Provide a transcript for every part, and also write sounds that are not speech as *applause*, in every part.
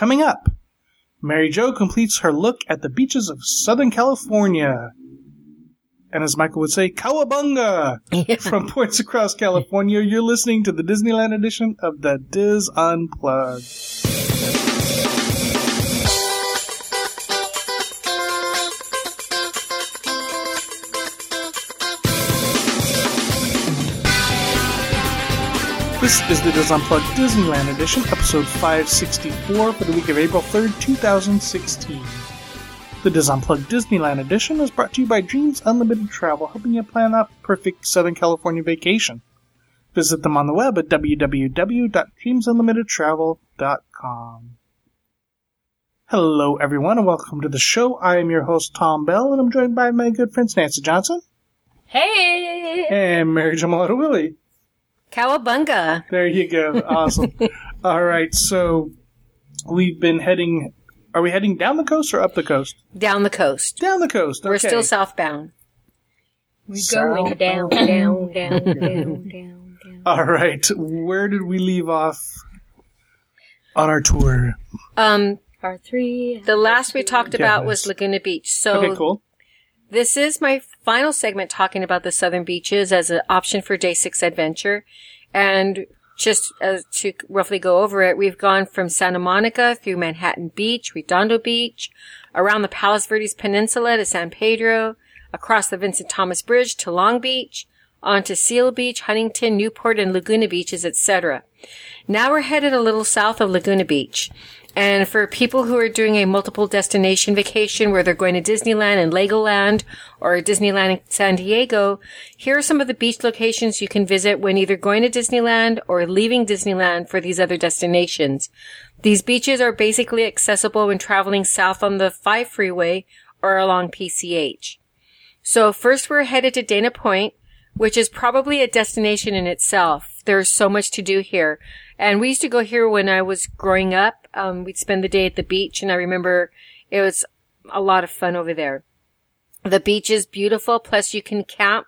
Coming up, Mary Jo completes her look at the beaches of Southern California. And as Michael would say, Cowabunga! From points across California, you're listening to the Disneyland edition of the DIS Unplugged. This is the DIS Unplugged Disneyland edition, episode 564 for the week of April 3rd, 2016. The DIS Unplugged Disneyland edition is brought to you by Dreams Unlimited Travel, helping you plan a perfect Southern California vacation. Visit them on the web at www.dreamsunlimitedtravel.com. Hello, everyone, and welcome to the show. I am your host, Tom Bell, and I'm joined by my good friends Nancy Johnson Hey! and Mary Jo Mellado Willey. Cowabunga! There you go. Awesome. *laughs* All right, so we've been heading. Are we heading down the coast or up the coast? Down the coast. Down the coast. We're still southbound. We're South- going down, down, down, down, down, down. All right. Where did we leave off on our tour? Um, Par three. the last we talked about Yes. was Laguna Beach. So Okay, cool. This is my final segment talking about the southern beaches as an option for day six adventure. And just as to roughly go over it, we've gone from Santa Monica through Manhattan Beach, Redondo Beach, around the Palos Verdes Peninsula to San Pedro, across the Vincent Thomas Bridge to Long Beach, onto Seal Beach, Huntington, Newport, and Laguna Beaches, etc. Now we're headed a little south of Laguna Beach. And for people who are doing a multiple destination vacation where they're going to Disneyland and Legoland or Disneyland in San Diego, here are some of the beach locations you can visit when either going to Disneyland or leaving Disneyland for these other destinations. These beaches are basically accessible when traveling south on the 5 freeway or along PCH. So first we're headed to Dana Point, which is probably a destination in itself. There's so much to do here. And we used to go here when I was growing up. Um, we'd spend the day at the beach and I remember it was a lot of fun over there. The beach is beautiful, plus you can camp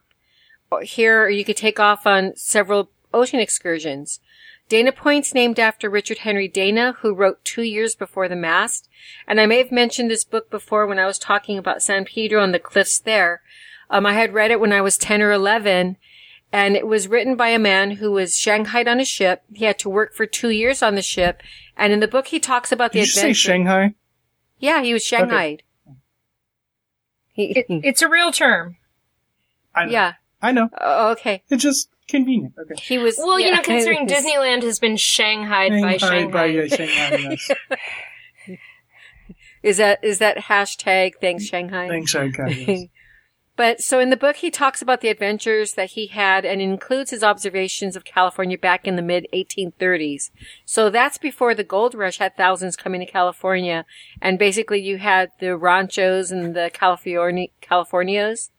here or you could take off on several ocean excursions. Dana Point's named after Richard Henry Dana, who wrote two years before the mast. And I may have mentioned this book before when I was talking about San Pedro and the cliffs there. Um, I had read it when I was 10 or 11 and it was written by a man who was shanghaied on a ship. He had to work for two years on the ship. And in the book, he talks about the Did you say. Shanghai? yeah, he was shanghaied. He, It, *laughs* it's a real term. I know. yeah. I know. Oh, okay. It's just convenient. Okay. He was. Well, you know, considering *laughs* Disneyland has been shanghaied by Shanghai, by, Shanghai. uh, Shanghai, yes. *laughs* Is that is that hashtag thanks Shanghai? Thanks, Shanghai. Yes. But so in the book, he talks about the adventures that he had and includes his observations of California back in the mid 1830s. So that's before the gold rush had thousands coming to California. And basically you had the ranchos and the California, Californios,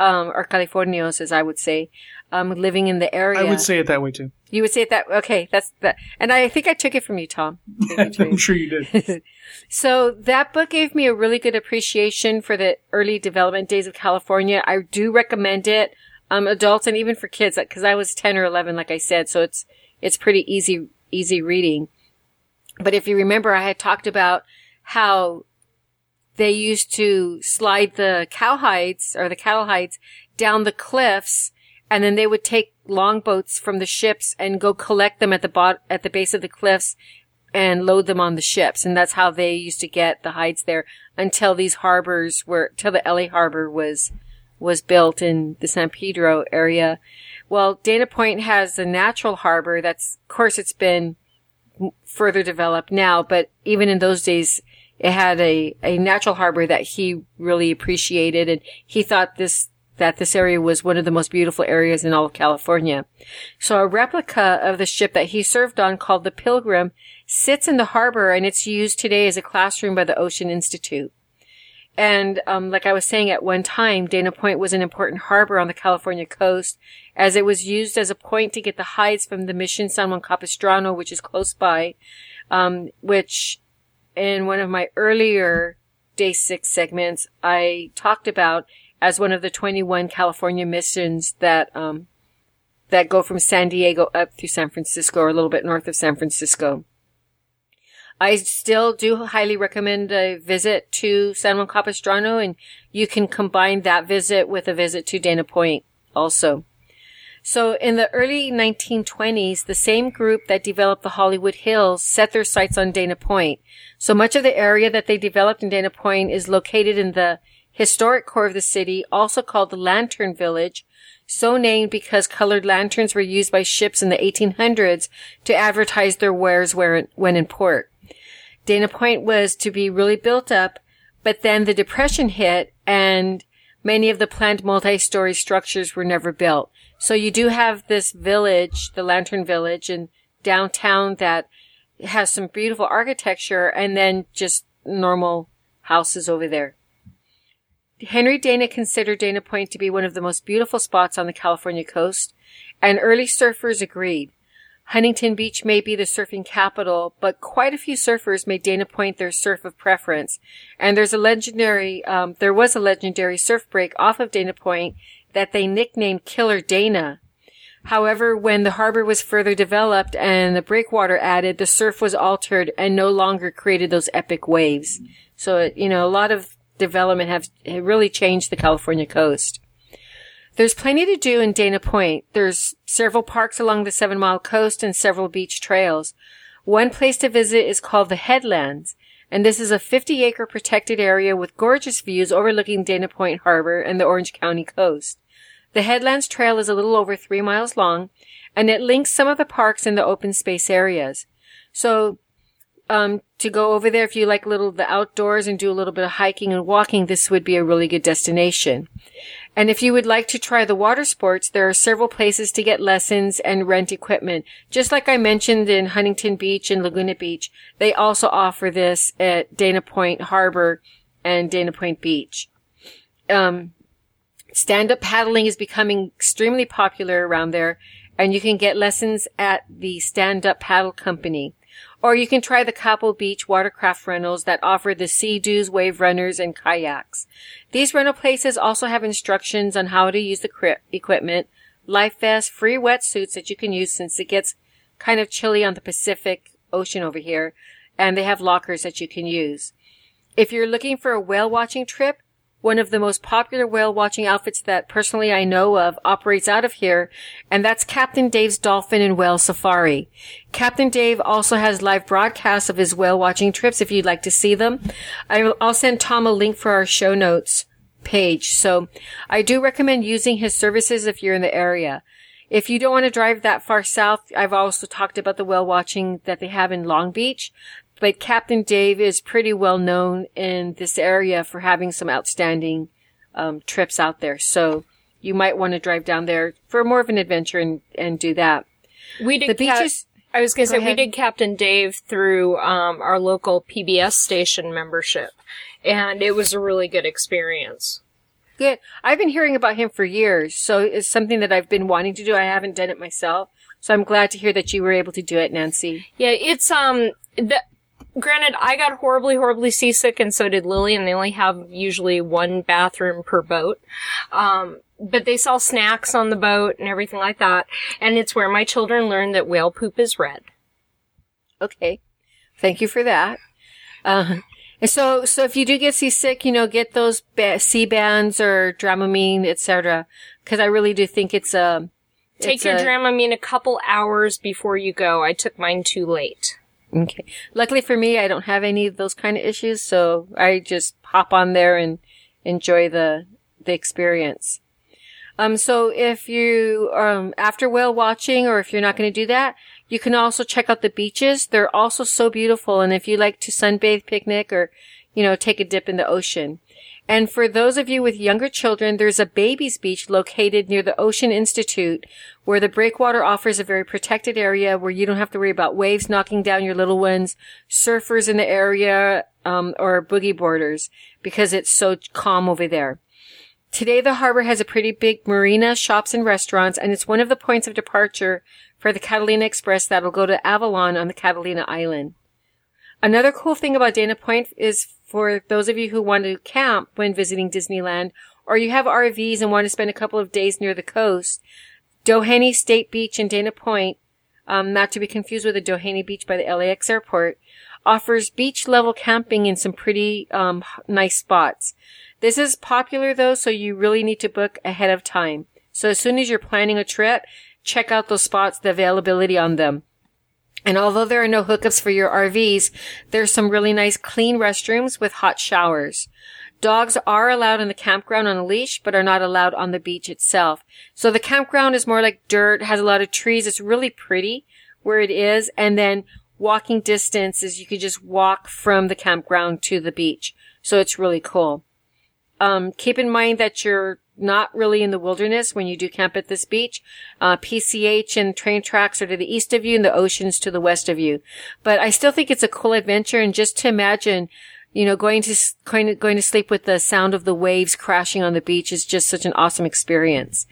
um, or Californios, as I would say, um, living in the area. I would say it that way too. you would say it that, okay, that's that. And I think I took it from you, Tom. *laughs* I'm sure you did. *laughs* So that book gave me a really good appreciation for the early development days of California. I do recommend it, um, adults and even for kids, because I was 10 or 11, like I said, so it's, it's pretty easy, easy reading. But if you remember, I had talked about how they used to slide the cow hides or the cattle hides down the cliffs and then they would take longboats from the ships and go collect them at the bot- at the base of the cliffs and load them on the ships. And that's how they used to get the hides there until these harbors were, till the LA harbor was, was built in the San Pedro area. Well, Dana Point has a natural harbor that's, of course, it's been further developed now, but even in those days, it had a, a natural harbor that he really appreciated and he thought this, that this area was one of the most beautiful areas in all of California. So a replica of the ship that he served on called the Pilgrim sits in the harbor and it's used today as a classroom by the Ocean Institute. And um, like I was saying at one time, Dana Point was an important harbor on the California coast as it was used as a point to get the hides from the Mission San Juan Capistrano, which is close by, um, which in one of my earlier day six segments, I talked about as one of the 21 California missions that, um, that go from San Diego up through San Francisco or a little bit north of San Francisco. I still do highly recommend a visit to San Juan Capistrano and you can combine that visit with a visit to Dana Point also. So in the early 1920s, the same group that developed the Hollywood Hills set their sights on Dana Point. So much of the area that they developed in Dana Point is located in the historic core of the city, also called the Lantern Village, so named because colored lanterns were used by ships in the 1800s to advertise their wares when in port. Dana Point was to be really built up, but then the depression hit and many of the planned multi-story structures were never built. So you do have this village, the Lantern Village in downtown that has some beautiful architecture and then just normal houses over there. Henry Dana considered Dana Point to be one of the most beautiful spots on the California coast, and early surfers agreed. Huntington Beach may be the surfing capital, but quite a few surfers made Dana Point their surf of preference. And there's a legendary, um, there was a legendary surf break off of Dana Point that they nicknamed Killer Dana. However, when the harbor was further developed and the breakwater added, the surf was altered and no longer created those epic waves. So, you know, a lot of development have really changed the California coast. There's plenty to do in Dana Point. There's several parks along the seven mile coast and several beach trails. One place to visit is called the Headlands, and this is a 50 acre protected area with gorgeous views overlooking Dana Point Harbor and the Orange County coast. The Headlands Trail is a little over three miles long, and it links some of the parks in the open space areas. So um, to go over there if you like a little the outdoors and do a little bit of hiking and walking, this would be a really good destination. And if you would like to try the water sports, there are several places to get lessons and rent equipment. Just like I mentioned in Huntington Beach and Laguna Beach, they also offer this at Dana Point Harbor and Dana Point Beach. Um, stand-up paddling is becoming extremely popular around there, and you can get lessons at the Stand-Up Paddle Company. Or you can try the Capo Beach watercraft rentals that offer the Sea-Doos wave runners and kayaks. These rental places also have instructions on how to use the equipment, life vests, free wetsuits that you can use since it gets kind of chilly on the Pacific Ocean over here, and they have lockers that you can use. If you're looking for a whale watching trip, one of the most popular whale watching outfits that personally I know of operates out of here, and that's Captain Dave's Dolphin and Whale Safari. Captain Dave also has live broadcasts of his whale watching trips if you'd like to see them. I'll send Tom a link for our show notes page. So I do recommend using his services if you're in the area. If you don't want to drive that far south, I've also talked about the whale watching that they have in Long Beach but Captain Dave is pretty well known in this area for having some outstanding um, trips out there. So you might want to drive down there for more of an adventure and, and do that. We did the beaches. I was going to say ahead. we did Captain Dave through um, our local PBS station membership, and it was a really good experience. Good. I've been hearing about him for years, so it's something that I've been wanting to do. I haven't done it myself, so I'm glad to hear that you were able to do it, Nancy. Yeah, it's um the granted, I got horribly, horribly seasick, and so did Lily, and they only have usually one bathroom per boat. Um, but they sell snacks on the boat and everything like that, and it's where my children learned that whale poop is red. Okay, thank you for that. Uh, and so, so if you do get seasick, you know, get those ba- Sea-Bands or Dramamine, etc. Because I really do think it's a. Take your a, Dramamine a couple hours before you go. I took mine too late. Okay. Luckily for me, I don't have any of those kind of issues, so I just hop on there and enjoy the the experience. Um, so if you um after whale watching, or if you're not going to do that, you can also check out the beaches. They're also so beautiful, and if you like to sunbathe, picnic, or you know take a dip in the ocean. And for those of you with younger children, there's a baby's beach located near the Ocean Institute where the breakwater offers a very protected area where you don't have to worry about waves knocking down your little ones, surfers in the area, um, or boogie boarders because it's so calm over there. Today the harbor has a pretty big marina, shops and restaurants, and it's one of the points of departure for the Catalina Express that'll go to Avalon on the Catalina Island. Another cool thing about Dana Point is for those of you who want to camp when visiting Disneyland, or you have RVs and want to spend a couple of days near the coast, Doheny State Beach in Dana Point, um, not to be confused with the Doheny Beach by the LAX airport, offers beach level camping in some pretty um, nice spots. This is popular though, so you really need to book ahead of time. So as soon as you're planning a trip, check out those spots, the availability on them. And although there are no hookups for your RVs, there's some really nice clean restrooms with hot showers. Dogs are allowed in the campground on a leash, but are not allowed on the beach itself. So the campground is more like dirt, has a lot of trees. It's really pretty where it is. And then walking distance is you could just walk from the campground to the beach. So it's really cool. Um, keep in mind that you're not really in the wilderness when you do camp at this beach. Uh, PCH and train tracks are to the east of you and the ocean's to the west of you. But I still think it's a cool adventure. And just to imagine, you know, going to, going to, going to sleep with the sound of the waves crashing on the beach is just such an awesome experience.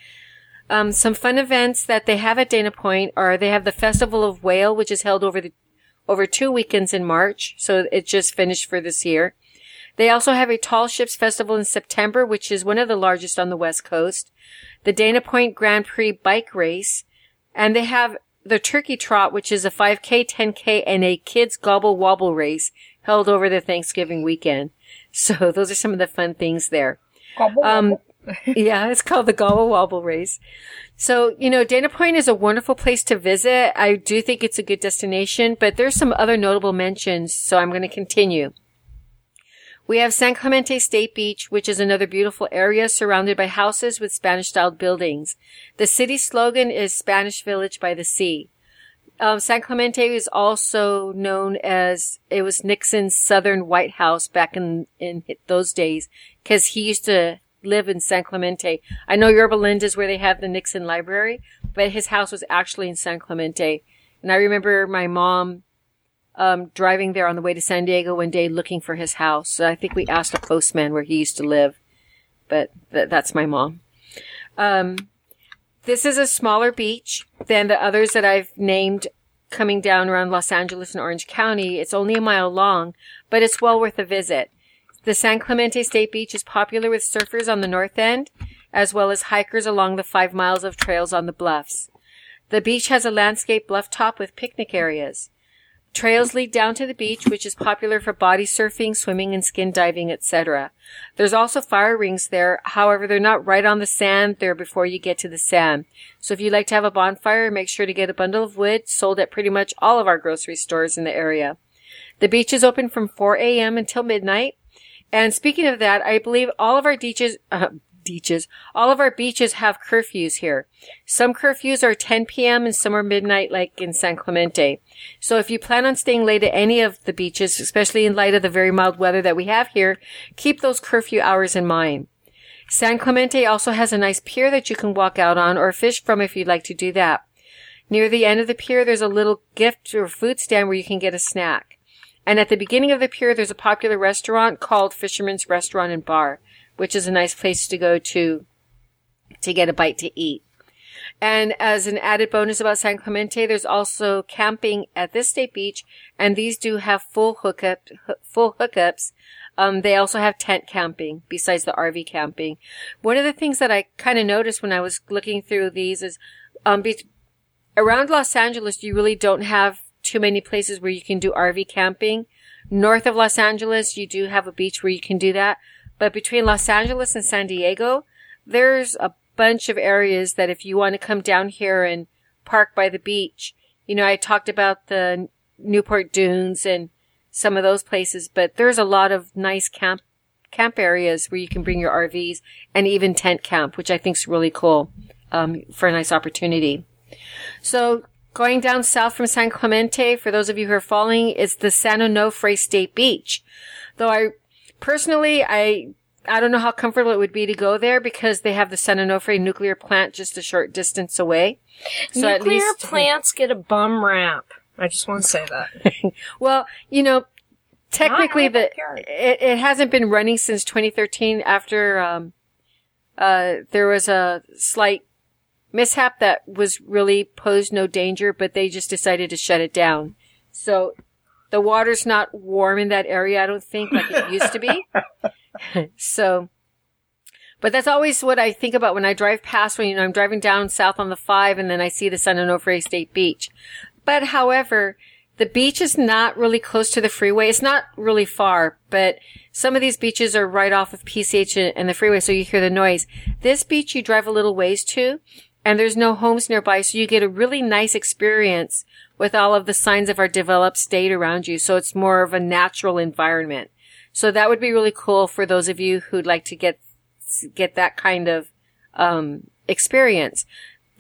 Um, some fun events that they have at Dana Point are they have the Festival of Whale, which is held over the, over two weekends in March. So it just finished for this year. They also have a Tall Ships Festival in September, which is one of the largest on the West Coast. The Dana Point Grand Prix bike race. And they have the Turkey Trot, which is a 5K, 10K, and a kids gobble wobble race held over the Thanksgiving weekend. *laughs* So those are some of the fun things there. Gobble, Um, *laughs* *laughs* yeah, it's called the Gobble Wobble Race. So, you know, Dana Point is a wonderful place to visit. I do think it's a good destination, but there's some other notable mentions, so I'm going to continue. We have San Clemente State Beach, which is another beautiful area surrounded by houses with Spanish styled buildings. The city slogan is Spanish Village by the Sea. Um, San Clemente is also known as, it was Nixon's Southern White House back in, in those days, cause he used to live in San Clemente. I know Yorba Linda is where they have the Nixon Library, but his house was actually in San Clemente. And I remember my mom um, driving there on the way to San Diego one day looking for his house. So I think we asked a postman where he used to live, but th- that's my mom. Um, this is a smaller beach than the others that I've named coming down around Los Angeles and Orange County. It's only a mile long, but it's well worth a visit. The San Clemente State Beach is popular with surfers on the north end, as well as hikers along the five miles of trails on the bluffs. The beach has a landscape bluff top with picnic areas. Trails lead down to the beach, which is popular for body surfing, swimming, and skin diving, etc. There's also fire rings there. However, they're not right on the sand there before you get to the sand. So if you'd like to have a bonfire, make sure to get a bundle of wood sold at pretty much all of our grocery stores in the area. The beach is open from 4 a.m. until midnight. And speaking of that, I believe all of our beaches, uh, beaches, all of our beaches have curfews here. Some curfews are 10 p.m. and some are midnight, like in San Clemente. So if you plan on staying late at any of the beaches, especially in light of the very mild weather that we have here, keep those curfew hours in mind. San Clemente also has a nice pier that you can walk out on or fish from if you'd like to do that. Near the end of the pier, there's a little gift or food stand where you can get a snack. And at the beginning of the pier, there's a popular restaurant called Fisherman's Restaurant and Bar, which is a nice place to go to to get a bite to eat. And as an added bonus about San Clemente, there's also camping at this state beach, and these do have full hookup, full hookups. Um, they also have tent camping besides the RV camping. One of the things that I kind of noticed when I was looking through these is, um, be- around Los Angeles, you really don't have too many places where you can do RV camping. North of Los Angeles, you do have a beach where you can do that. But between Los Angeles and San Diego, there's a bunch of areas that if you want to come down here and park by the beach, you know, I talked about the Newport Dunes and some of those places, but there's a lot of nice camp camp areas where you can bring your RVs and even tent camp, which I think is really cool um, for a nice opportunity. So Going down south from San Clemente, for those of you who are following, is the San Onofre State Beach. Though I, personally, I, I don't know how comfortable it would be to go there because they have the San Onofre nuclear plant just a short distance away. So Nuclear least, plants get a bum rap. I just want to say that. *laughs* well, you know, technically the it, it, hasn't been running since 2013 after um, uh, there was a slight mishap that was really posed no danger, but they just decided to shut it down. So the water's not warm in that area, I don't think, like it used to be. *laughs* so, but that's always what I think about when I drive past when, you know, I'm driving down south on the five and then I see the San Onofre State Beach. But however, The beach is not really close to the freeway. It's not really far, but some of these beaches are right off of PCH and the freeway, so you hear the noise. This beach you drive a little ways to, and there's no homes nearby, so you get a really nice experience with all of the signs of our developed state around you. So it's more of a natural environment. So that would be really cool for those of you who'd like to get get that kind of um, experience.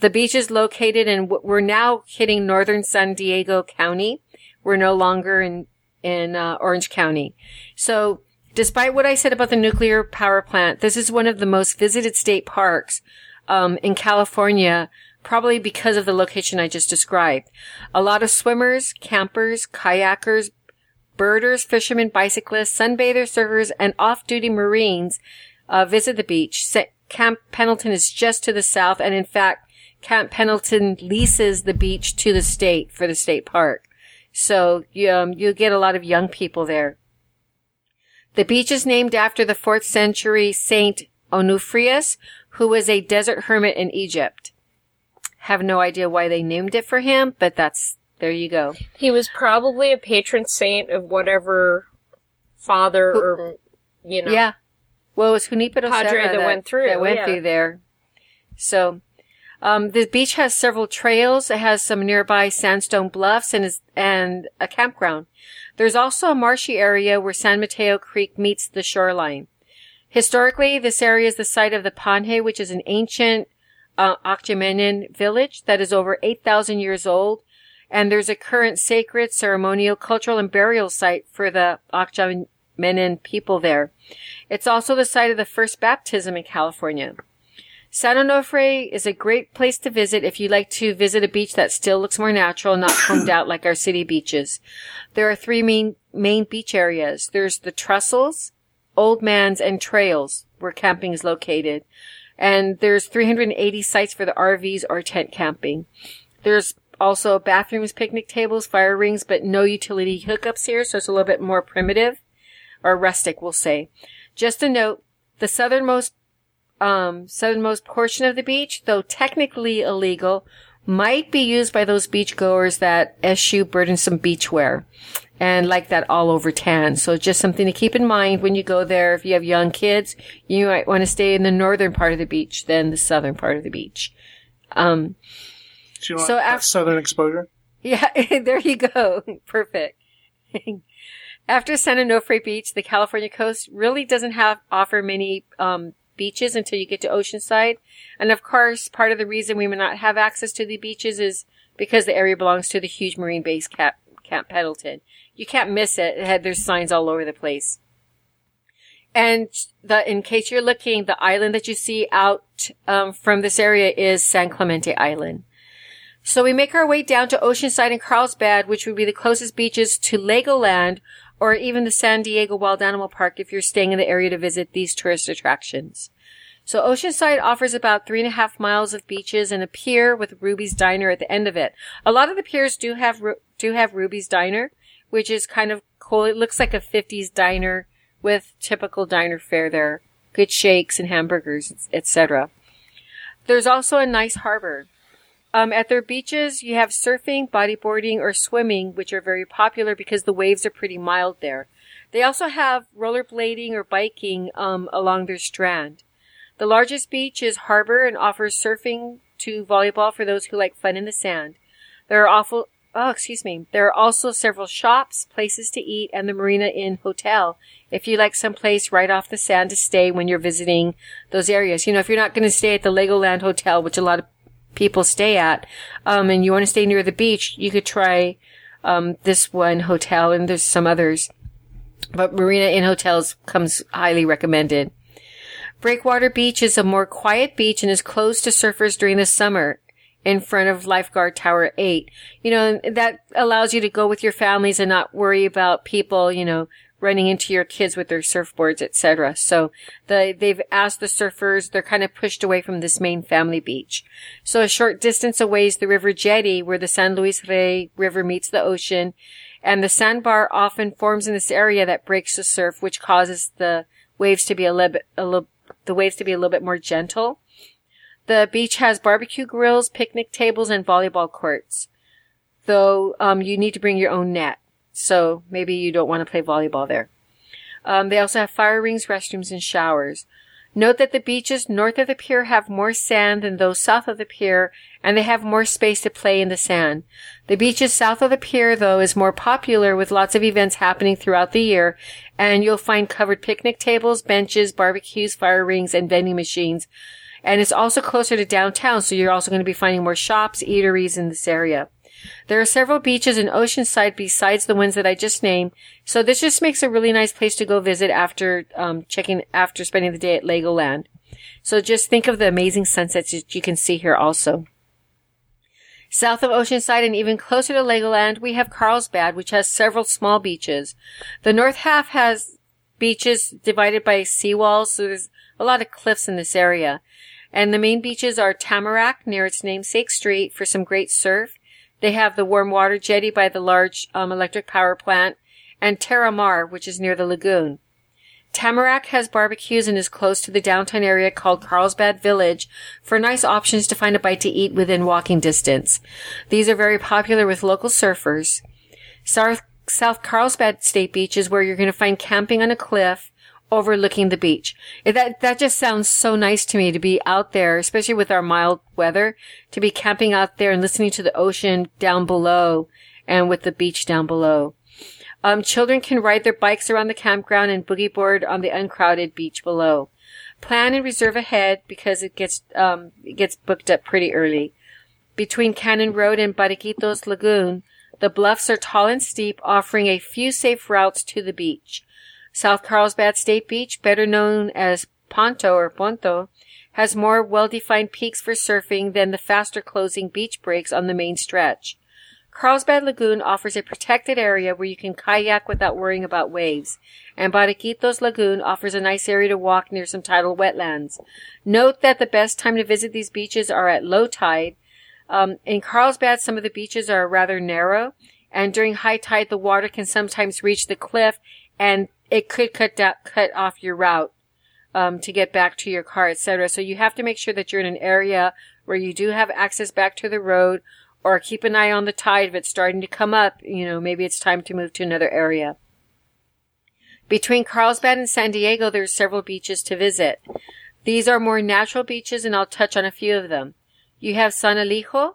The beach is located in we're now hitting northern San Diego County. We're no longer in in uh, Orange County. So despite what I said about the nuclear power plant, this is one of the most visited state parks um, in California probably because of the location I just described. A lot of swimmers, campers, kayakers, birders, fishermen, bicyclists, sunbathers, surfers, and off-duty Marines uh, visit the beach. Camp Pendleton is just to the south, and in fact, Camp Pendleton leases the beach to the state for the state park. So um, you'll get a lot of young people there. The beach is named after the 4th century Saint Onufrius, who was a desert hermit in Egypt. Have no idea why they named it for him, but that's there you go. He was probably a patron saint of whatever father Who, or you know. Yeah. Well, it was Junipero Padre Serra that, that, went through. That went yeah. through there. So, um, the beach has several trails. It has some nearby sandstone bluffs and is, and a campground. There's also a marshy area where San Mateo Creek meets the shoreline. Historically, this area is the site of the Panhe, which is an ancient uh, Acjachemen village that is over 8,000 years old and there's a current sacred, ceremonial, cultural, and burial site for the Acjachemen people there. It's also the site of the first baptism in California. San Onofre is a great place to visit if you like to visit a beach that still looks more natural, not combed out like our city beaches. There are three main, main beach areas. There's the Trestles, Old Man's, and Trails, where camping is located. And there's 380 sites for the RVs or tent camping. There's also bathrooms, picnic tables, fire rings, but no utility hookups here, so it's a little bit more primitive or rustic, we'll say. Just a note, the southernmost um, southernmost portion of the beach, though technically illegal, might be used by those beachgoers that eschew burdensome beachwear and like that all over tan. So just something to keep in mind when you go there. If you have young kids, you might want to stay in the northern part of the beach than the southern part of the beach. Um, do you want so after, southern exposure? Yeah, *laughs* there you go. *laughs* Perfect. *laughs* after San Onofre Beach, the California coast really doesn't have offer many um, beaches until you get to Oceanside. And of course, part of the reason we may not have access to the beaches is because the area belongs to the huge marine base Camp, Camp Pendleton. You can't miss it. it had, there's signs all over the place. And the, in case you're looking, the island that you see out um, from this area is San Clemente Island. So we make our way down to Oceanside and Carlsbad, which would be the closest beaches to Legoland or even the San Diego Wild Animal Park if you're staying in the area to visit these tourist attractions. So Oceanside offers about three and a half miles of beaches and a pier with Ruby's Diner at the end of it. A lot of the piers do have do have Ruby's Diner, which is kind of cool. It looks like a 50s diner with typical diner fare there, good shakes and hamburgers, etc. There's also a nice harbor. Um, at their beaches, you have surfing, bodyboarding, or swimming, which are very popular because the waves are pretty mild there. They also have rollerblading or biking um, along their strand. The largest beach is Harbor and offers surfing to volleyball for those who like fun in the sand. There are awful, oh, excuse me. There are also several shops, places to eat, and the Marina Inn Hotel if you like some place right off the sand to stay when you're visiting those areas. You know, if you're not going to stay at the Legoland Hotel, which a lot of people stay at, um, and you want to stay near the beach, you could try um, this one hotel, and there's some others. But Marina Inn Hotels comes highly recommended. Breakwater Beach is a more quiet beach and is closed to surfers during the summer in front of Lifeguard Tower 8. You know, that allows you to go with your families and not worry about people, you know, running into your kids with their surfboards, etc. So the, they've asked the surfers, they're kind of pushed away from this main family beach. So a short distance away is the river jetty where the San Luis Rey River meets the ocean. And the sandbar often forms in this area that breaks the surf, which causes the waves to be a little bit, a little, the waves to be a little bit more gentle. The beach has barbecue grills, picnic tables, and volleyball courts. though um, you need to bring your own net. So maybe you don't want to play volleyball there. Um, they also have fire rings, restrooms, and showers. Note that the beaches north of the pier have more sand than those south of the pier, and they have more space to play in the sand. The beaches south of the pier, though, is more popular with lots of events happening throughout the year, and you'll find covered picnic tables, benches, barbecues, fire rings, and vending machines. And it's also closer to downtown, so you're also going to be finding more shops, eateries in this area. There are several beaches in Oceanside besides the ones that I just named, so this just makes a really nice place to go visit after um, checking after spending the day at Legoland. So just think of the amazing sunsets that you can see here also. South of Oceanside and even closer to Legoland, we have Carlsbad, which has several small beaches. The north half has beaches divided by seawalls, so there's a lot of cliffs in this area. And the main beaches are Tamarack near its namesake street for some great surf they have the warm water jetty by the large um, electric power plant and Terra Mar, which is near the lagoon. Tamarack has barbecues and is close to the downtown area called Carlsbad Village for nice options to find a bite to eat within walking distance. These are very popular with local surfers. South, South Carlsbad State Beach is where you're going to find camping on a cliff overlooking the beach. That that just sounds so nice to me to be out there, especially with our mild weather, to be camping out there and listening to the ocean down below and with the beach down below. Um, children can ride their bikes around the campground and boogie board on the uncrowded beach below. Plan and reserve ahead because it gets um, it gets booked up pretty early. Between Cannon Road and Batiquitos Lagoon, the bluffs are tall and steep, offering a few safe routes to the beach. South Carlsbad State Beach, better known as Ponto or Ponto, has more well-defined peaks for surfing than the faster closing beach breaks on the main stretch. Carlsbad Lagoon offers a protected area where you can kayak without worrying about waves, and Batiquitos Lagoon offers a nice area to walk near some tidal wetlands. Note that the best time to visit these beaches are at low tide. Um, in Carlsbad, some of the beaches are rather narrow, and during high tide, the water can sometimes reach the cliff and it could cut down, cut off your route um, to get back to your car, etc. So you have to make sure that you're in an area where you do have access back to the road, or keep an eye on the tide if it's starting to come up. You know, maybe it's time to move to another area. Between Carlsbad and San Diego, there's several beaches to visit. These are more natural beaches, and I'll touch on a few of them. You have San Elijo,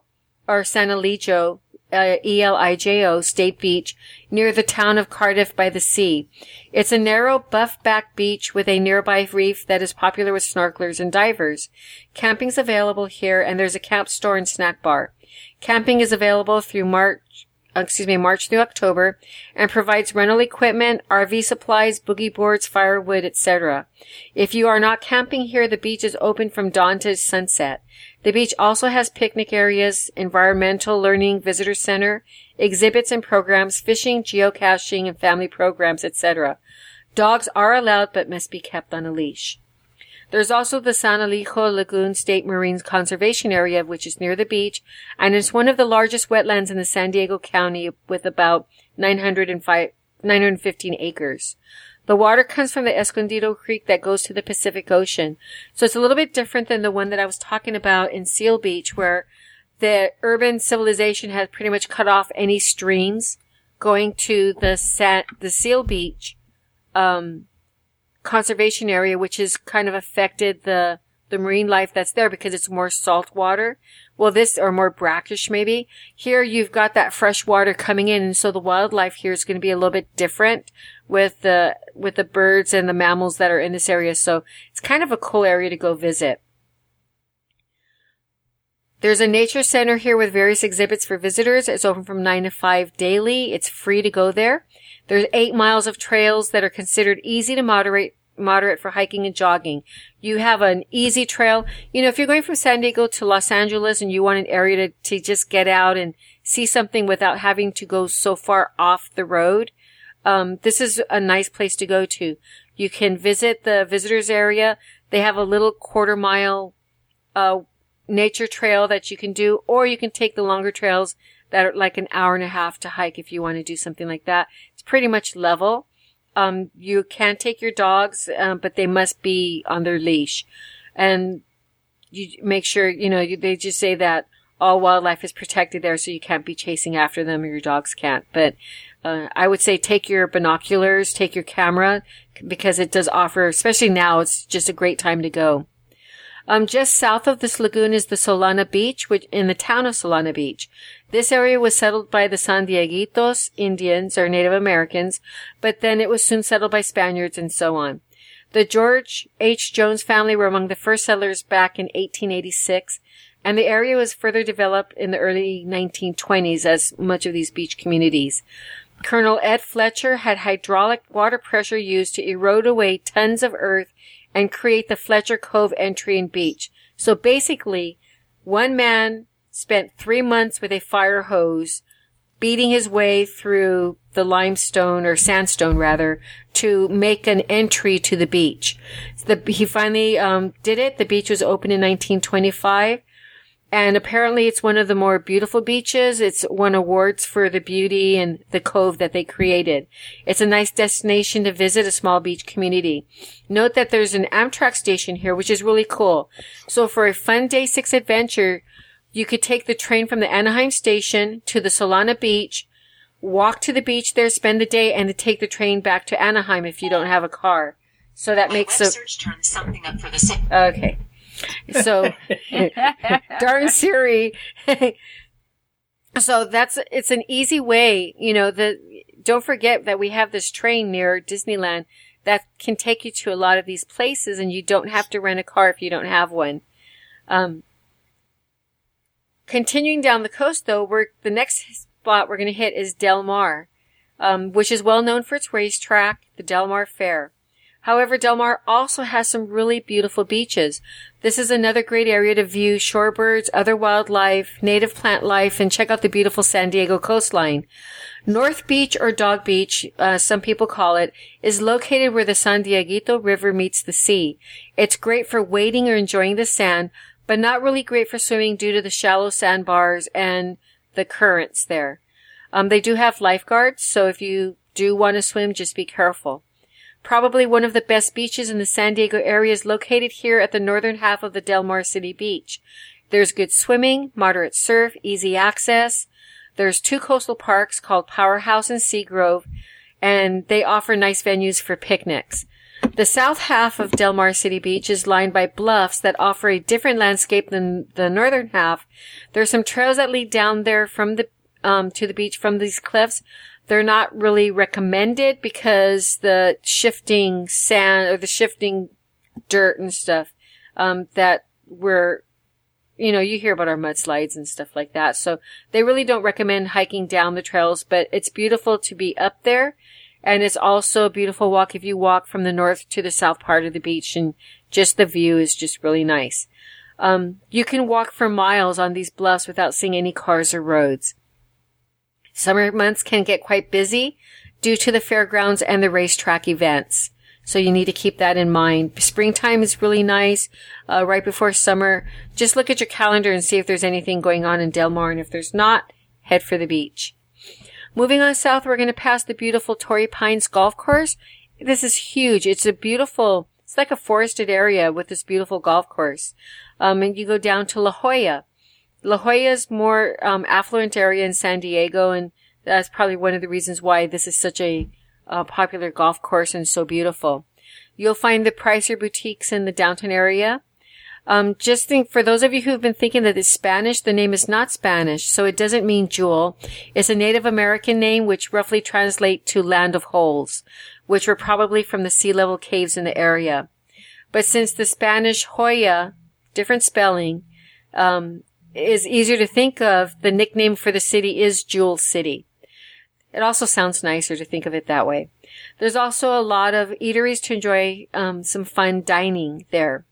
or San Elijo, uh, E-L-I-J-O State Beach near the town of Cardiff by the sea. It's a narrow buff back beach with a nearby reef that is popular with snorkelers and divers. Camping's available here and there's a camp store and snack bar. Camping is available through March, Uh, excuse me, March through October and provides rental equipment, RV supplies, boogie boards, firewood, etc. If you are not camping here, the beach is open from dawn to sunset. The beach also has picnic areas, environmental learning visitor center, exhibits and programs, fishing, geocaching, and family programs, etc. Dogs are allowed but must be kept on a leash. There's also the San Elijo Lagoon State Marine Conservation Area, which is near the beach, and it's one of the largest wetlands in the San Diego County with about 905, 915 acres. The water comes from the Escondido Creek that goes to the Pacific Ocean. So it's a little bit different than the one that I was talking about in Seal Beach where the urban civilization has pretty much cut off any streams going to the the Seal Beach, um, conservation area, which has kind of affected the, the marine life that's there because it's more salt water. Well, this, or more brackish maybe. Here you've got that fresh water coming in and so the wildlife here is going to be a little bit different with the with the birds and the mammals that are in this area. So it's kind of a cool area to go visit. There's a nature center here with various exhibits for visitors. It's open from 9 to 5 daily. It's free to go there. There's 8 miles of trails that are considered easy to moderate moderate for hiking and jogging. You have an easy trail. You know, if you're going from San Diego to Los Angeles and you want an area to, to just get out and see something without having to go so far off the road, um, this is a nice place to go to. You can visit the visitors area. They have a little quarter mile, uh, nature trail that you can do, or you can take the longer trails that are like an hour and a half to hike if you want to do something like that. It's pretty much level. Um, you can take your dogs, um, but they must be on their leash. And you make sure, you know, they just say that all wildlife is protected there, so you can't be chasing after them or your dogs can't. But uh, I would say take your binoculars, take your camera, because it does offer, especially now, it's just a great time to go. Um, just south of this lagoon is the Solana Beach, which in the town of Solana Beach. This area was settled by the San Dieguitos Indians or Native Americans, but then it was soon settled by Spaniards and so on. The George H. Jones family were among the first settlers back in 1886, and the area was further developed in the early 1920s as much of these beach communities. Colonel Ed Fletcher had hydraulic water pressure used to erode away tons of earth and create the Fletcher Cove entry and beach. So basically, one man spent three months with a fire hose beating his way through the limestone or sandstone rather to make an entry to the beach. The, he finally um, did it. The beach was opened in 1925. And apparently it's one of the more beautiful beaches. It's won awards for the beauty and the cove that they created. It's a nice destination to visit a small beach community. Note that there's an Amtrak station here, which is really cool. So for a fun day six adventure, you could take the train from the Anaheim station to the Solana beach, walk to the beach there, spend the day, and take the train back to Anaheim if you don't have a car. So that My makes a, search turns something up for the. Okay. So, *laughs* darn Siri. so that's, it's an easy way, you know, the, don't forget that we have this train near Disneyland that can take you to a lot of these places and you don't have to rent a car if you don't have one. Um, continuing down the coast though, we're, the next spot we're going to hit is Del Mar, um, which is well known for its racetrack, the Del Mar Fair. However, Del Mar also has some really beautiful beaches. This is another great area to view shorebirds, other wildlife, native plant life, and check out the beautiful San Diego coastline. North Beach or Dog Beach, uh, some people call it, is located where the San Dieguito River meets the sea. It's great for wading or enjoying the sand, but not really great for swimming due to the shallow sandbars and the currents there. Um, they do have lifeguards, so if you do want to swim, just be careful. Probably one of the best beaches in the San Diego area is located here at the northern half of the Del Mar City Beach. There's good swimming, moderate surf, easy access. There's two coastal parks called Powerhouse and Seagrove, and they offer nice venues for picnics. The south half of Del Mar City Beach is lined by bluffs that offer a different landscape than the northern half. There are some trails that lead down there from the um, to the beach from these cliffs, they're not really recommended because the shifting sand or the shifting dirt and stuff, um, that we're, you know, you hear about our mudslides and stuff like that. So they really don't recommend hiking down the trails, but it's beautiful to be up there. And it's also a beautiful walk if you walk from the north to the south part of the beach and just the view is just really nice. Um, you can walk for miles on these bluffs without seeing any cars or roads. Summer months can get quite busy due to the fairgrounds and the racetrack events. So you need to keep that in mind. Springtime is really nice, uh, right before summer. Just look at your calendar and see if there's anything going on in Del Mar. And if there's not, head for the beach. Moving on south, we're going to pass the beautiful Torrey Pines golf course. This is huge. It's a beautiful, it's like a forested area with this beautiful golf course. Um, and you go down to La Jolla. La Jolla is more um, affluent area in San Diego, and that's probably one of the reasons why this is such a uh, popular golf course and so beautiful. You'll find the Pricer boutiques in the downtown area. Um, just think for those of you who've been thinking that it's Spanish, the name is not Spanish, so it doesn't mean jewel. It's a Native American name which roughly translates to land of holes, which were probably from the sea level caves in the area. But since the Spanish Joya, different spelling, um, is easier to think of, the nickname for the city is Jewel City. It also sounds nicer to think of it that way. There's also a lot of eateries to enjoy um, some fun dining there.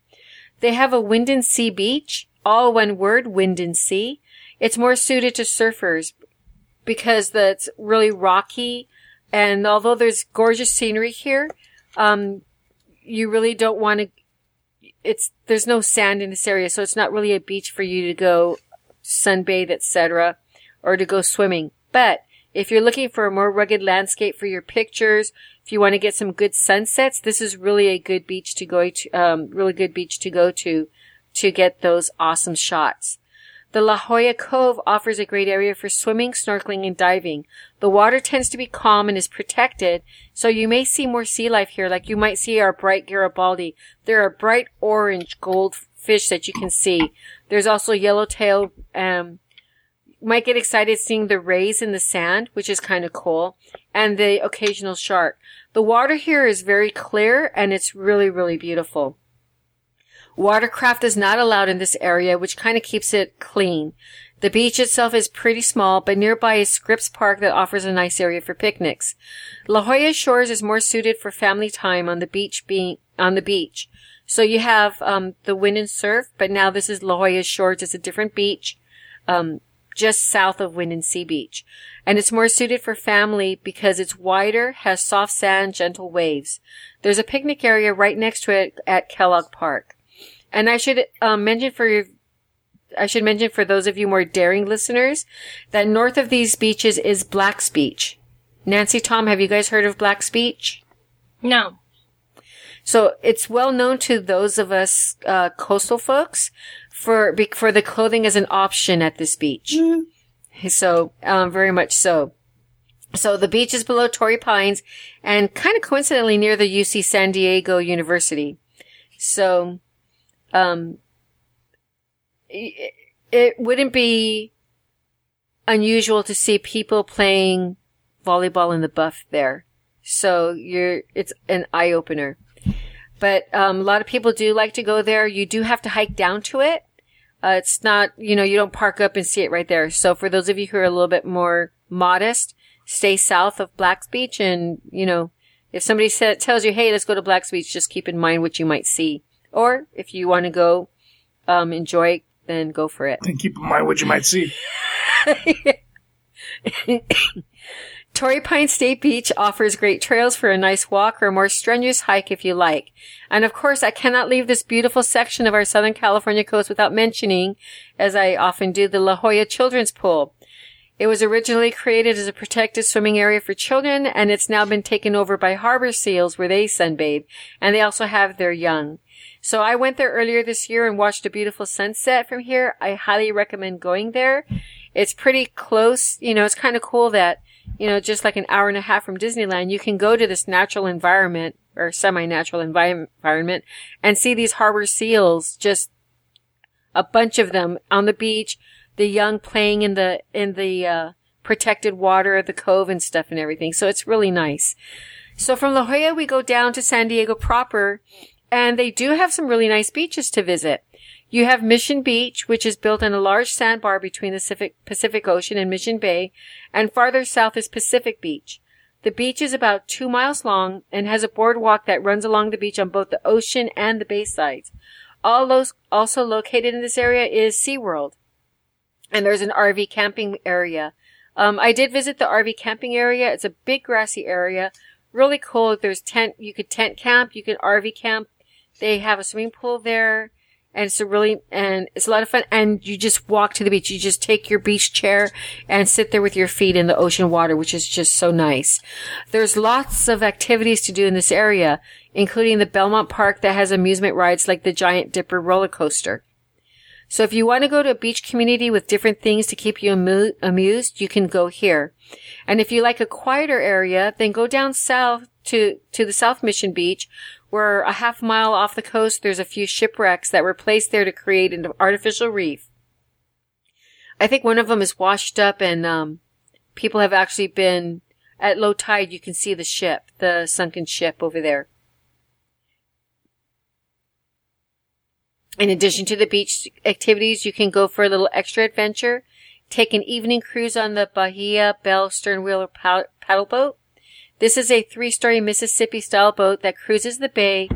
They have a wind and sea beach, all one word, wind and sea. It's more suited to surfers because the, it's really rocky, and although there's gorgeous scenery here, um, you really don't want to it's there's no sand in this area, so it's not really a beach for you to go sunbathe, etc., or to go swimming. But if you're looking for a more rugged landscape for your pictures, if you want to get some good sunsets, this is really a good beach to go to, um, really good beach to go to, to get those awesome shots. The La Jolla Cove offers a great area for swimming, snorkeling, and diving. The water tends to be calm and is protected, so you may see more sea life here, like you might see our bright Garibaldi. There are bright orange gold fish that you can see. There's also yellowtail, um, might get excited seeing the rays in the sand, which is kind of cool, and the occasional shark. The water here is very clear and it's really, really beautiful. Watercraft is not allowed in this area, which kind of keeps it clean. The beach itself is pretty small, but nearby is Scripps Park that offers a nice area for picnics. La Jolla Shores is more suited for family time on the beach being, on the beach. So you have, um, the wind and surf, but now this is La Jolla Shores. It's a different beach, um, just south of Windansea Beach. And it's more suited for family because it's wider, has soft sand, gentle waves. There's a picnic area right next to it at Kellogg Park. And I should um, mention for your, I should mention for those of you more daring listeners that north of these beaches is Black's Beach. Nancy, Tom, have you guys heard of Black's Beach? No. So it's well known to those of us uh, coastal folks for for the clothing as an option at this beach. So um, very much so. So the beach is below Torrey Pines and kind of coincidentally near the UC San Diego University. So, um, it, it wouldn't be unusual to see people playing volleyball in the buff there. So you're, it's an eye opener. But, um, a lot of people do like to go there. You do have to hike down to it. Uh, it's not, you know, you don't park up and see it right there. So for those of you who are a little bit more modest, stay south of Black's Beach and, you know, if somebody sa- tells you, hey, let's go to Black's Beach, just keep in mind what you might see. Or if you want to go, um, enjoy, then go for it. And keep in mind what you might see. *laughs* Torrey Pine State Beach offers great trails for a nice walk or a more strenuous hike if you like. And of course, I cannot leave this beautiful section of our Southern California coast without mentioning, as I often do, the La Jolla Children's Pool. It was originally created as a protected swimming area for children, and it's now been taken over by harbor seals where they sunbathe, and they also have their young. So I went there earlier this year and watched a beautiful sunset from here. I highly recommend going there. It's pretty close. You know, it's kind of cool that, you know, just like an hour and a half from Disneyland, you can go to this natural environment or semi-natural envi- environment and see these harbor seals, just a bunch of them on the beach, the young playing in the, in the, uh, protected water of the cove and stuff and everything. So it's really nice. So from La Jolla, we go down to San Diego proper and they do have some really nice beaches to visit. You have Mission Beach, which is built on a large sandbar between the Pacific, Ocean and Mission Bay, and farther south is Pacific Beach. The beach is about two miles long and has a boardwalk that runs along the beach on both the ocean and the bay sides. All those also located in this area is SeaWorld. And there's an RV camping area. Um, I did visit the RV camping area. It's a big grassy area. Really cool. There's tent, you could tent camp, you can RV camp. They have a swimming pool there. And it's a really, and it's a lot of fun. And you just walk to the beach. You just take your beach chair and sit there with your feet in the ocean water, which is just so nice. There's lots of activities to do in this area, including the Belmont Park that has amusement rides like the Giant Dipper roller coaster. So if you want to go to a beach community with different things to keep you amu- amused, you can go here. And if you like a quieter area, then go down south to, to the South Mission Beach, where a half mile off the coast, there's a few shipwrecks that were placed there to create an artificial reef. I think one of them is washed up and, um, people have actually been at low tide. You can see the ship, the sunken ship over there. In addition to the beach activities, you can go for a little extra adventure. Take an evening cruise on the Bahia Belle Sternwheeler paddle boat. This is a three-story Mississippi style boat that cruises the bay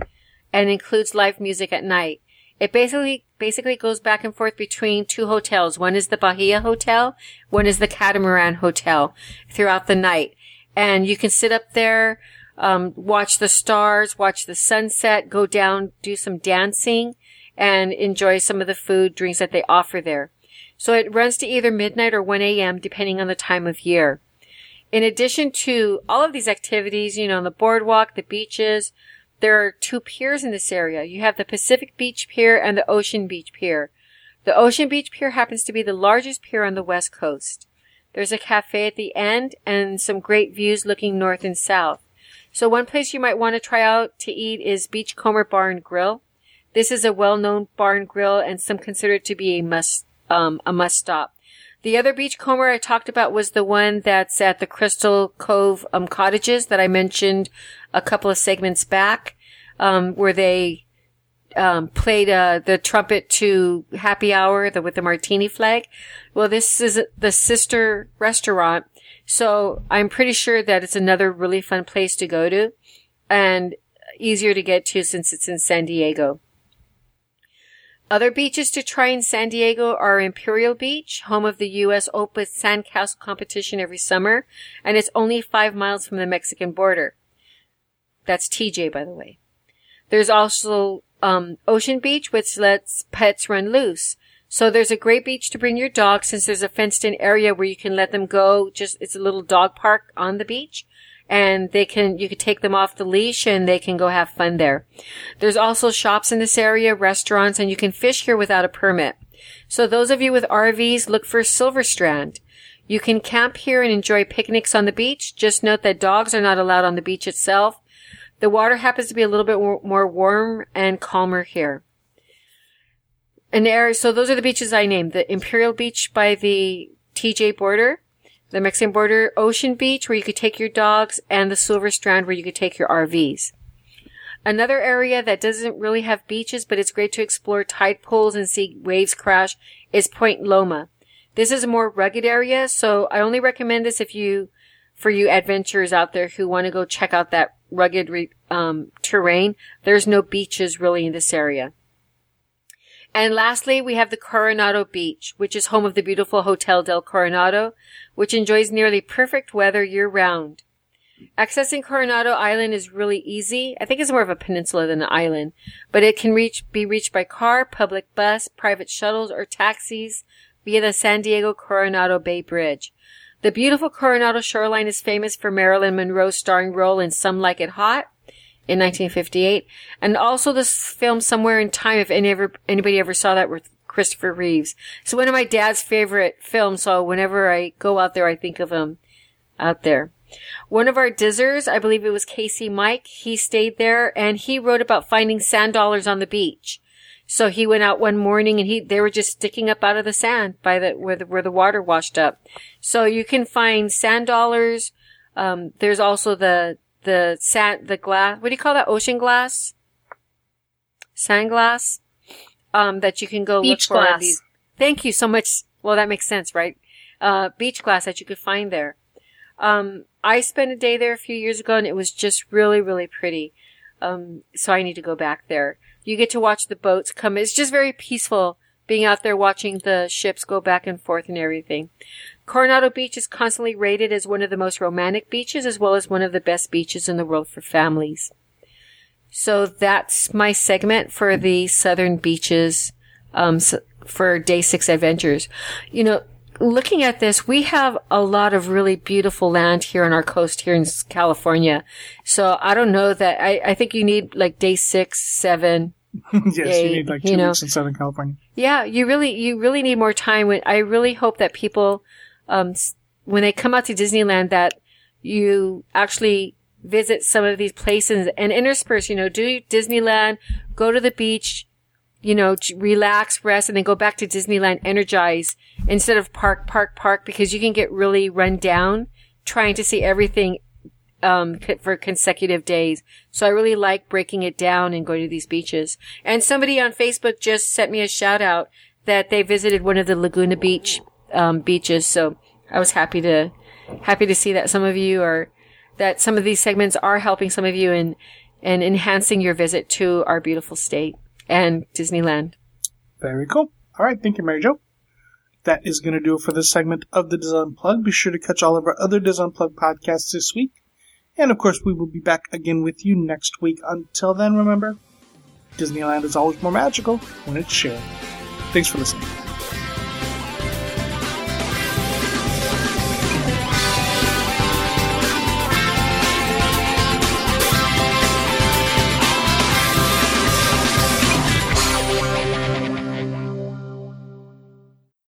and includes live music at night. It basically basically goes back and forth between two hotels. One is the Bahia Hotel, one is the Catamaran Hotel throughout the night. And you can sit up there, um, watch the stars, watch the sunset, go down, do some dancing, and enjoy some of the food, drinks that they offer there. So it runs to either midnight or 1 a.m. depending on the time of year. In addition to all of these activities, you know, on the boardwalk, the beaches, there are two piers in this area. You have the Pacific Beach Pier and the Ocean Beach Pier. The Ocean Beach Pier happens to be the largest pier on the west coast. There's a cafe at the end and some great views looking north and south. So one place you might want to try out to eat is Beachcomber Bar and Grill. This is a well-known bar and grill and some consider it to be a must, um, a must stop. The other beachcomber I talked about was the one that's at the Crystal Cove um, cottages that I mentioned a couple of segments back, um, where they um, played uh, the trumpet to Happy Hour the, with the martini flag. Well, this is the sister restaurant, so I'm pretty sure that it's another really fun place to go to, and easier to get to since it's in San Diego. Other beaches to try in San Diego are Imperial Beach, home of the U.S. Open Sandcastle competition every summer, and it's only five miles from the Mexican border. That's TJ, by the way. There's also um, Ocean Beach, which lets pets run loose. So there's a great beach to bring your dog since there's a fenced in area where you can let them go. Just, it's a little dog park on the beach and they can, you can take them off the leash and they can go have fun there. There's also shops in this area, restaurants, and you can fish here without a permit. So those of you with RVs, look for Silver Strand. You can camp here and enjoy picnics on the beach. Just note that dogs are not allowed on the beach itself. The water happens to be a little bit more warm and calmer here. An area, so those are the beaches I named. The Imperial Beach by the TJ border, the Mexican border, Ocean Beach where you could take your dogs, and the Silver Strand where you could take your RVs. Another area that doesn't really have beaches, but it's great to explore tide pools and see waves crash is Point Loma. This is a more rugged area, so I only recommend this if you, for you adventurers out there who want to go check out that rugged um, terrain. There's no beaches really in this area. And lastly, we have the Coronado Beach, which is home of the beautiful Hotel del Coronado, which enjoys nearly perfect weather year round. Accessing Coronado Island is really easy. I think it's more of a peninsula than an island, but it can reach, be reached by car, public bus, private shuttles, or taxis via the San Diego Coronado Bay Bridge. The beautiful Coronado shoreline is famous for Marilyn Monroe's starring role in Some Like It Hot in 1958, and also this film Somewhere in Time, if any ever, anybody ever saw that with Christopher Reeves. So one of my dad's favorite films, so whenever I go out there, I think of him out there. One of our dizzers, I believe it was Casey Mike, he stayed there and he wrote about finding sand dollars on the beach. So he went out one morning and he, they were just sticking up out of the sand by the, where the, where the water washed up. So you can find sand dollars. Um, there's also the, the sand, the glass, what do you call that? Ocean glass? Sand glass? Um, that you can go beach look for. glass. These. Thank you so much. Well, that makes sense, right? Uh, beach glass that you could find there. Um, I spent a day there a few years ago and it was just really, really pretty. Um, so I need to go back there. You get to watch the boats come. It's just very peaceful being out there watching the ships go back and forth and everything. Coronado Beach is constantly rated as one of the most romantic beaches as well as one of the best beaches in the world for families. So that's my segment for the southern beaches, um, for day six adventures. You know, looking at this, we have a lot of really beautiful land here on our coast here in California. So I don't know that I, I think you need like day six, seven. *laughs* yes, you need like two you know. weeks in Southern California. Yeah, you really, you really need more time. I really hope that people, um, when they come out to Disneyland, that you actually visit some of these places and intersperse. You know, do Disneyland, go to the beach, you know, relax, rest, and then go back to Disneyland, energize instead of park, park, park, because you can get really run down trying to see everything um, for consecutive days. So I really like breaking it down and going to these beaches. And somebody on Facebook just sent me a shout out that they visited one of the Laguna Beach um, beaches. So I was happy to happy to see that some of you are that some of these segments are helping some of you in and enhancing your visit to our beautiful state and Disneyland. Very cool. All right, thank you, Mary Jo. That is going to do it for this segment of the DIS Unplugged. Be sure to catch all of our other DIS Unplugged podcasts this week. And of course, we will be back again with you next week. Until then, remember, Disneyland is always more magical when it's shared. Thanks for listening.